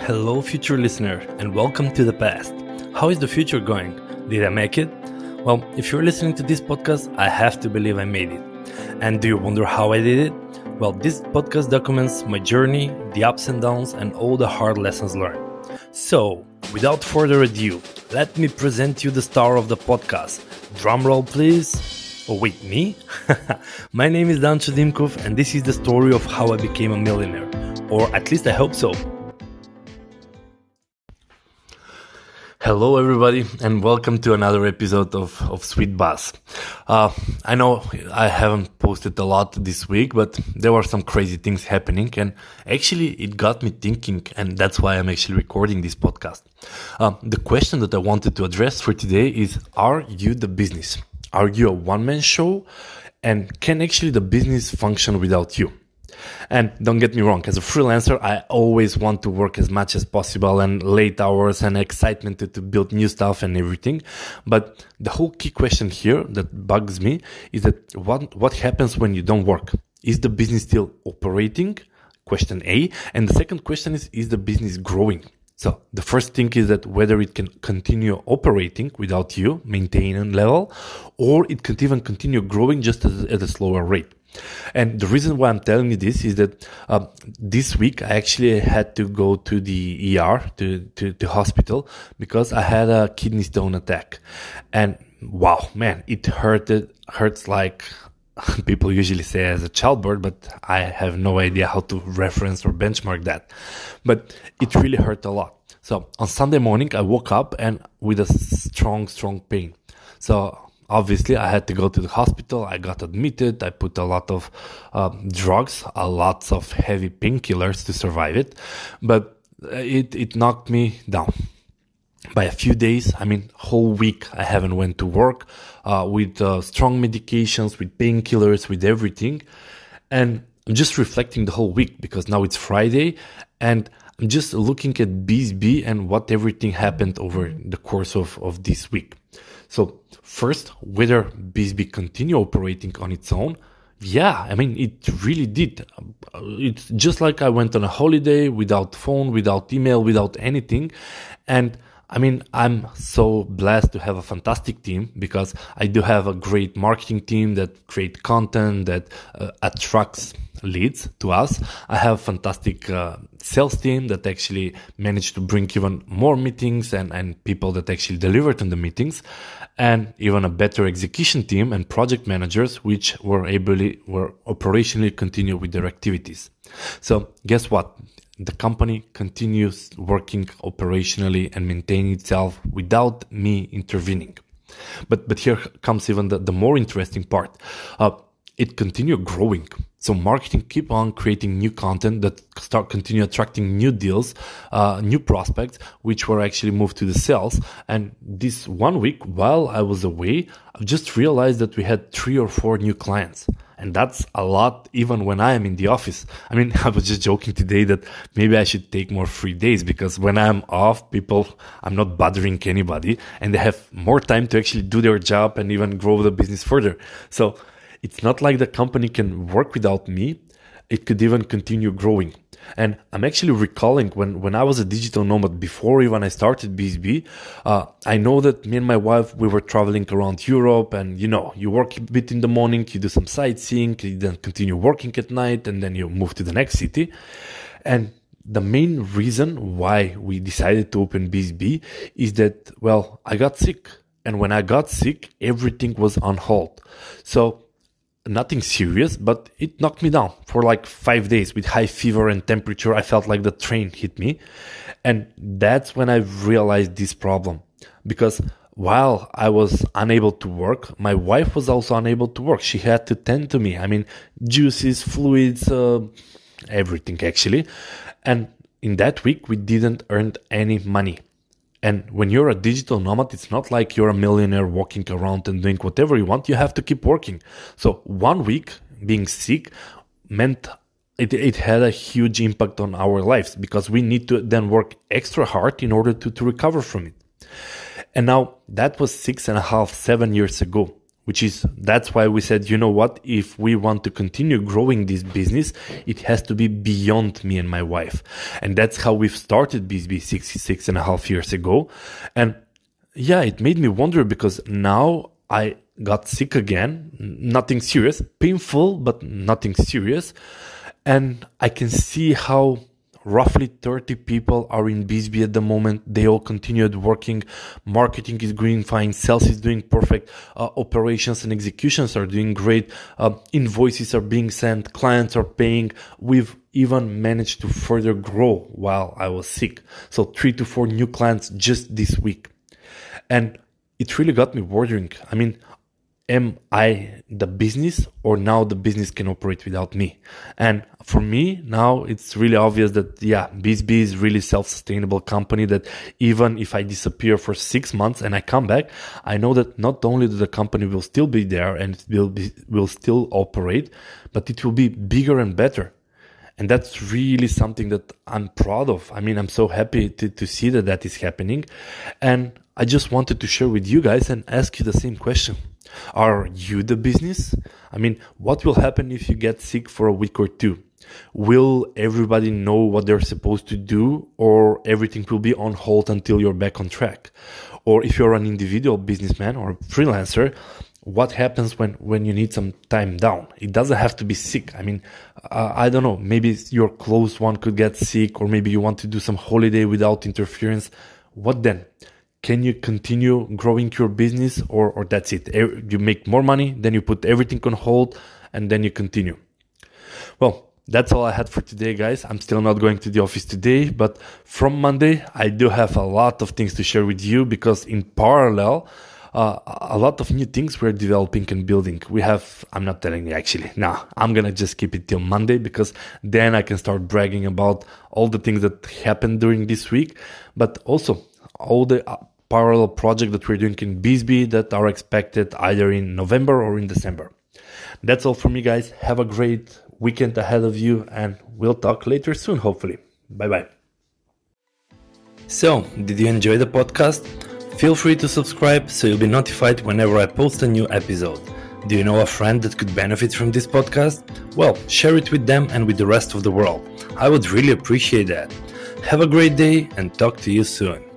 Hello, future listener, and welcome to the past. How is the future going? Did I make it? Well, if you're listening to this podcast, I have to believe I made it. And do you wonder how I did it? Well, this podcast documents my journey, the ups and downs, and all the hard lessons learned. So, without further ado, let me present you the star of the podcast. Drumroll, please. Oh, wait, me? my name is Dan Dimkov, and this is the story of how I became a millionaire. Or at least I hope so. Hello, everybody, and welcome to another episode of, of Sweet Buzz. Uh, I know I haven't posted a lot this week, but there were some crazy things happening, and actually, it got me thinking, and that's why I'm actually recording this podcast. Uh, the question that I wanted to address for today is Are you the business? Are you a one man show? And can actually the business function without you? And don't get me wrong, as a freelancer, I always want to work as much as possible and late hours and excitement to, to build new stuff and everything. But the whole key question here that bugs me is that what, what happens when you don't work? Is the business still operating? Question A. And the second question is, is the business growing? So the first thing is that whether it can continue operating without you maintaining level, or it can even continue growing just at a slower rate. And the reason why I'm telling you this is that uh, this week I actually had to go to the ER, to, to the hospital, because I had a kidney stone attack. And wow, man, it hurted, hurts like people usually say as a childbirth, but I have no idea how to reference or benchmark that. But it really hurt a lot. So on Sunday morning, I woke up and with a strong, strong pain. So obviously I had to go to the hospital. I got admitted. I put a lot of um, drugs, a lot of heavy painkillers to survive it, but it it knocked me down by a few days. I mean, whole week I haven't went to work uh, with uh, strong medications, with painkillers, with everything, and I'm just reflecting the whole week because now it's Friday and I'm just looking at BSB and what everything happened over the course of, of this week. So first, whether BSB continue operating on its own, yeah, I mean, it really did. Uh, it's just like I went on a holiday without phone, without email, without anything. And I mean, I'm so blessed to have a fantastic team because I do have a great marketing team that create content that uh, attracts leads to us. I have fantastic uh, sales team that actually managed to bring even more meetings and, and people that actually delivered on the meetings and even a better execution team and project managers, which were able, were operationally continue with their activities. So guess what? The company continues working operationally and maintaining itself without me intervening. But, but here comes even the, the more interesting part. Uh, it continued growing. So marketing keep on creating new content that start continue attracting new deals, uh, new prospects, which were actually moved to the sales. And this one week while I was away, I just realized that we had three or four new clients. And that's a lot even when I am in the office. I mean, I was just joking today that maybe I should take more free days because when I'm off, people, I'm not bothering anybody and they have more time to actually do their job and even grow the business further. So it's not like the company can work without me. It could even continue growing. And I'm actually recalling when, when I was a digital nomad before even I started BSB, uh, I know that me and my wife, we were traveling around Europe and you know, you work a bit in the morning, you do some sightseeing, you then continue working at night and then you move to the next city. And the main reason why we decided to open BSB is that, well, I got sick. And when I got sick, everything was on hold. So nothing serious, but it knocked me down for like five days with high fever and temperature. I felt like the train hit me. And that's when I realized this problem because while I was unable to work, my wife was also unable to work. She had to tend to me. I mean, juices, fluids, uh, everything actually. And in that week, we didn't earn any money. And when you're a digital nomad, it's not like you're a millionaire walking around and doing whatever you want. You have to keep working. So one week being sick meant it, it had a huge impact on our lives because we need to then work extra hard in order to, to recover from it. And now that was six and a half, seven years ago. Which is that's why we said, you know what? If we want to continue growing this business, it has to be beyond me and my wife. And that's how we've started BSB 66 and a half years ago. And yeah, it made me wonder because now I got sick again. Nothing serious, painful, but nothing serious. And I can see how roughly 30 people are in BSB at the moment. They all continued working. Marketing is going fine. Sales is doing perfect. Uh, operations and executions are doing great. Uh, invoices are being sent. Clients are paying. We've even managed to further grow while I was sick. So three to four new clients just this week. And it really got me wondering. I mean, am I the business or now the business can operate without me? And for me, now it's really obvious that, yeah, BSB is really self-sustainable company that even if I disappear for six months and I come back, I know that not only the company will still be there and it will be, will still operate, but it will be bigger and better. And that's really something that I'm proud of. I mean, I'm so happy to, to see that that is happening. And I just wanted to share with you guys and ask you the same question. Are you the business? I mean, what will happen if you get sick for a week or two? Will everybody know what they're supposed to do or everything will be on hold until you're back on track? Or if you're an individual businessman or freelancer, what happens when, when you need some time down? It doesn't have to be sick. I mean, uh, I don't know. Maybe your close one could get sick or maybe you want to do some holiday without interference. What then? Can you continue growing your business or, or that's it? You make more money, then you put everything on hold and then you continue. Well, that's all I had for today, guys. I'm still not going to the office today, but from Monday, I do have a lot of things to share with you because in parallel, uh, a lot of new things we're developing and building. We have, I'm not telling you actually, now I'm gonna just keep it till Monday because then I can start bragging about all the things that happened during this week, but also all the uh, parallel project that we're doing in BizzBee that are expected either in November or in December. That's all for me, guys. Have a great weekend ahead of you, and we'll talk later soon, hopefully. Bye bye. So, did you enjoy the podcast? Feel free to subscribe so you'll be notified whenever I post a new episode. Do you know a friend that could benefit from this podcast? Well, share it with them and with the rest of the world. I would really appreciate that. Have a great day and talk to you soon.